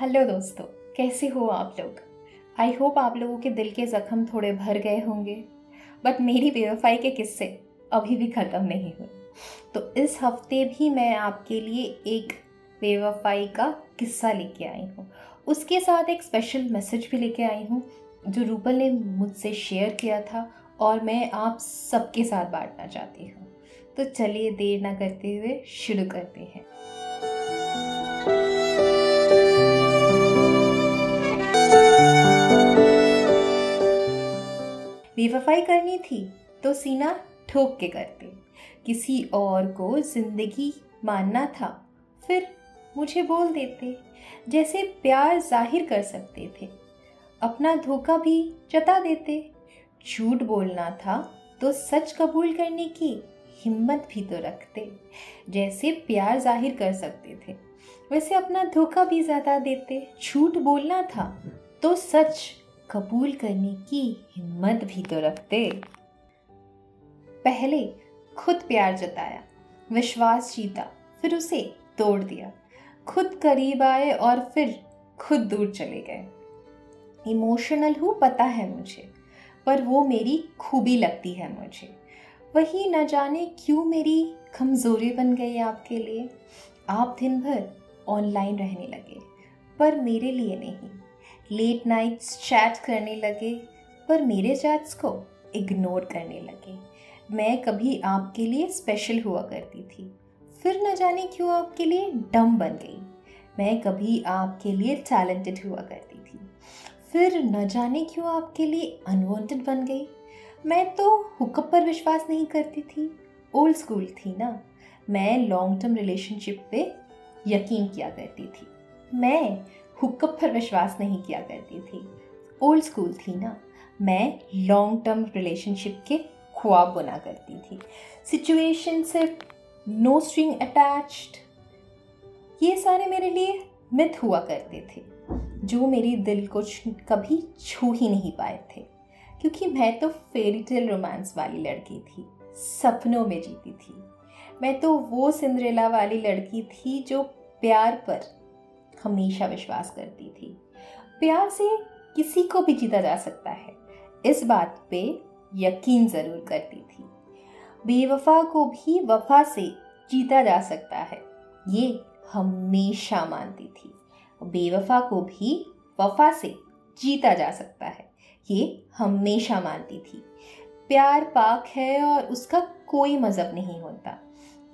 Hello दोस्तों, कैसे हो आप लोग? आई होप आप लोगों के दिल के ज़ख्म थोड़े भर गए होंगे बट मेरी बेवफाई के किस्से अभी भी ख़त्म नहीं हुए। तो इस हफ़्ते भी मैं आपके लिए एक बेवफाई का किस्सा लेके आई हूँ। उसके साथ एक स्पेशल मैसेज भी लेके आई हूँ, जो रूपल ने मुझसे शेयर किया था और मैं आप सबके साथ बांटना चाहती हूँ। तो चलिए देर ना करते हुए शुरू करते हैं। बेवफाई करनी थी तो सीना ठोक के करते। किसी और को ज़िंदगी मानना था, फिर मुझे बोल देते, जैसे प्यार ज़ाहिर कर सकते थे। अपना धोखा भी जता देते। झूठ बोलना था तो सच कबूल करने की हिम्मत भी तो रखते, जैसे प्यार ज़ाहिर कर सकते थे। वैसे अपना धोखा भी ज़्यादा देते। झूठ बोलना था तो सच कबूल करने की हिम्मत भी तो रखते। पहले खुद प्यार जताया, विश्वास जीता, फिर उसे तोड़ दिया। खुद करीब आए और फिर खुद दूर चले गए। इमोशनल हूँ, पता है मुझे, पर वो मेरी खूबी लगती है मुझे। वही न जाने क्यों मेरी कमज़ोरी बन गई आपके लिए। आप दिन भर ऑनलाइन रहने लगे, पर मेरे लिए नहीं। लेट नाइट्स चैट करने लगे, पर मेरे चैट्स को इग्नोर करने लगे। मैं कभी आपके लिए स्पेशल हुआ करती थी। फिर न जाने क्यों आपके लिए डम बन गई। मैं कभी आपके लिए टैलेंटेड हुआ करती थी। फिर न जाने क्यों आपके लिए अनवांटेड बन गई। मैं तो हुकअप पर विश्वास नहीं करती थी। ओल्ड स्कूल थी ना। मैं लॉन्ग टर्म रिलेशनशिप पे यकीन किया करती थी। मैं हुक्कप पर विश्वास नहीं किया करती थी। ओल्ड स्कूल थी ना। मैं लॉन्ग टर्म रिलेशनशिप के ख्वाब बना करती थी। सिचुएशन से नो स्ट्रिंग अटैच्ड ये सारे मेरे लिए मिथ हुआ करते थे, जो मेरे दिल को कभी छू ही नहीं पाए थे। क्योंकि मैं तो फेरी टेल रोमांस वाली लड़की थी, सपनों में जीती थी। मैं तो वो सिंद्रेला वाली लड़की थी जो प्यार पर हमेशा विश्वास करती थी। प्यार से किसी को भी जीता जा सकता है, इस बात पे यकीन ज़रूर करती थी। बेवफा को भी वफा से जीता जा सकता है, ये हमेशा मानती थी। बेवफा को भी वफा से जीता जा सकता है, ये हमेशा मानती थी। प्यार पाक है और उसका कोई मज़हब नहीं होता,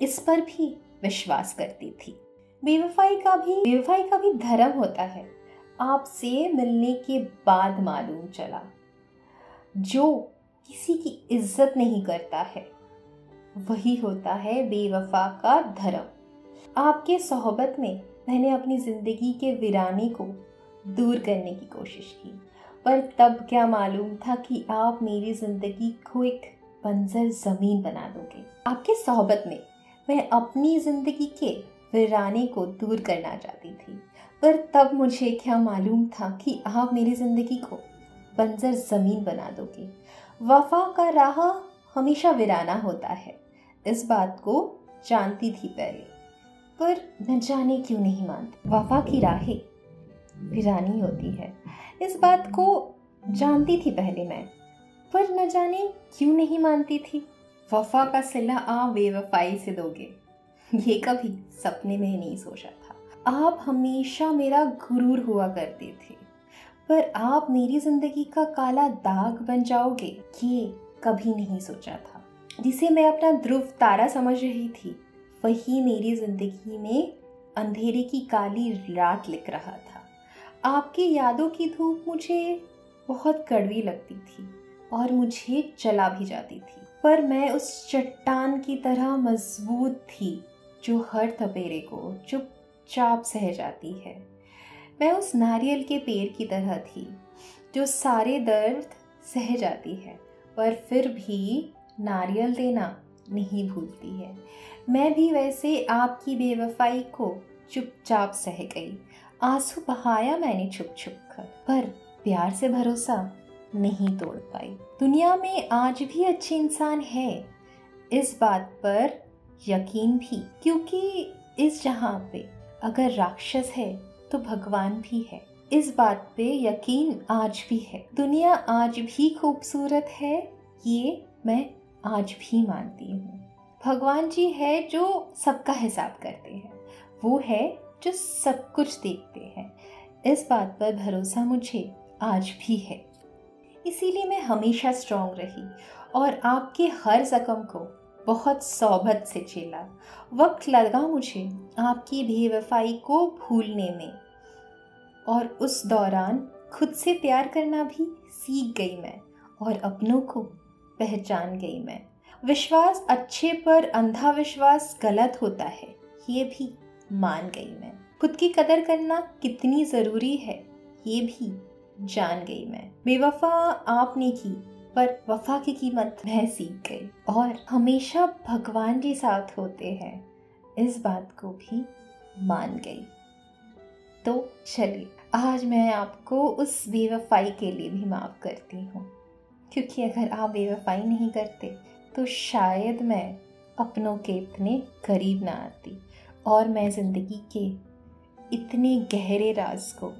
इस पर भी विश्वास करती थी। बेवफाई का भी, बेवफाई का भी धर्म होता है। आपसे मिलने के बाद मालूम चला, जो किसी की इज़्ज़त नहीं करता है, वही होता है बेवफा का धर्म। आपके सोहबत में मैंने अपनी ज़िंदगी के वीराने को दूर करने की कोशिश की, पर तब क्या मालूम था कि आप मेरी ज़िंदगी को एक बंजर ज़मीन बना दोगे। आपके सोहबत में मैं अपनी ज़िंदगी के वीराने को दूर करना चाहती थी। पर तब मुझे क्या मालूम था कि आप मेरी ज़िंदगी को बंजर ज़मीन बना दोगे। वफा का राह हमेशा वीराना होता है। इस बात को जानती थी पहले। पर न जाने क्यों नहीं मानती? वफा की राहें वीरानी होती है। इस बात को जानती थी पहले मैं। पर न जाने क्यों नहीं मानती थी? वफा का सिला आप बेवफाई से दोगे। ये कभी सपने में नहीं सोचा था। आप हमेशा मेरा गुरूर हुआ करते थे, पर आप मेरी ज़िंदगी का काला दाग बन जाओगे ये कभी नहीं सोचा था। जिसे मैं अपना ध्रुव तारा समझ रही थी, वही मेरी ज़िंदगी में अंधेरे की काली रात लिख रहा था। आपकी यादों की धूप मुझे बहुत कड़वी लगती थी और मुझे चला भी जाती थी, पर मैं उस चट्टान की तरह मज़बूत थी। जो हर थपेरे को चुपचाप सह जाती है। मैं उस नारियल के पेड़ की तरह थी, जो सारे दर्द सह जाती है, पर फिर भी नारियल देना नहीं भूलती है। मैं भी वैसे आपकी बेवफाई को चुपचाप सह गई। आँसू बहाया मैंने छुप छुप कर, पर प्यार से भरोसा नहीं तोड़ पाई। दुनिया में आज भी अच्छे इंसान है। इस बात पर यकीन भी, क्योंकि इस जहाँ पे अगर राक्षस है तो भगवान भी है। इस बात पे यकीन आज भी है। दुनिया आज भी खूबसूरत है, ये मैं आज भी मानती हूँ। भगवान जी है जो सबका हिसाब करते हैं। वो है जो सब कुछ देखते हैं। इस बात पर भरोसा मुझे आज भी है। इसीलिए मैं हमेशा स्ट्रांग रही और आपके हर जख्म को बहुत सोबत से झेला वक्त लगा मुझे आपकी बेवफाई को भूलने में। और उस दौरान खुद से प्यार करना भी सीख गई मैं और अपनों को पहचान गई मैं। विश्वास अच्छे पर अंधा विश्वास गलत होता है, ये भी मान गई मैं। खुद की कदर करना कितनी ज़रूरी है, ये भी जान गई मैं। बेवफा आपने की पर वफा की कीमत मैं सीख गई। और हमेशा भगवान के साथ होते हैं, इस बात को भी मान गई। तो चलिए, आज मैं आपको उस बेवफाई के लिए भी माफ़ करती हूँ। क्योंकि अगर आप बेवफाई नहीं करते तो शायद मैं अपनों के इतने करीब ना आती और मैं ज़िंदगी के इतने गहरे राज को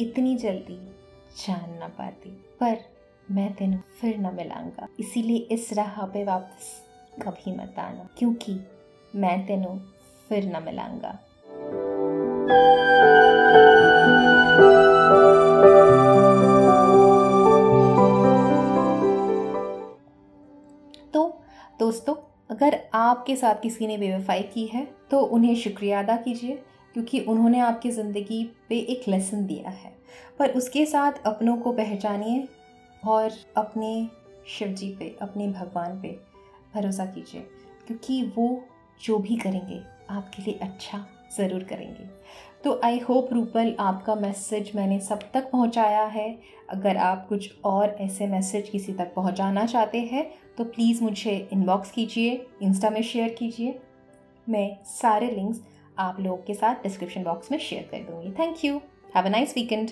इतनी जल्दी जान ना पाती। पर मैं तेन फिर न मिलांगा इसीलिए इस राह पे वापस कभी मत आना, क्योंकि मैं तेनों फिर न मिलांगा तो दोस्तों, अगर आपके साथ किसी ने बेवफाई की है तो उन्हें शुक्रिया अदा कीजिए, क्योंकि उन्होंने आपकी ज़िंदगी पे एक लेसन दिया है। पर उसके साथ अपनों को पहचानिए और अपने शिव जी पे, अपने भगवान पे भरोसा कीजिए, क्योंकि वो जो भी करेंगे, आपके लिए अच्छा ज़रूर करेंगे। तो आई होप रूपल आपका मैसेज मैंने सब तक पहुँचाया है। अगर आप कुछ और ऐसे मैसेज किसी तक पहुंचाना चाहते हैं तो प्लीज़ मुझे इनबॉक्स कीजिए इंस्टा में शेयर कीजिए। मैं सारे लिंक्स आप लोगों के साथ डिस्क्रिप्शन बॉक्स में शेयर कर दूँगी। Thank you have a nice weekend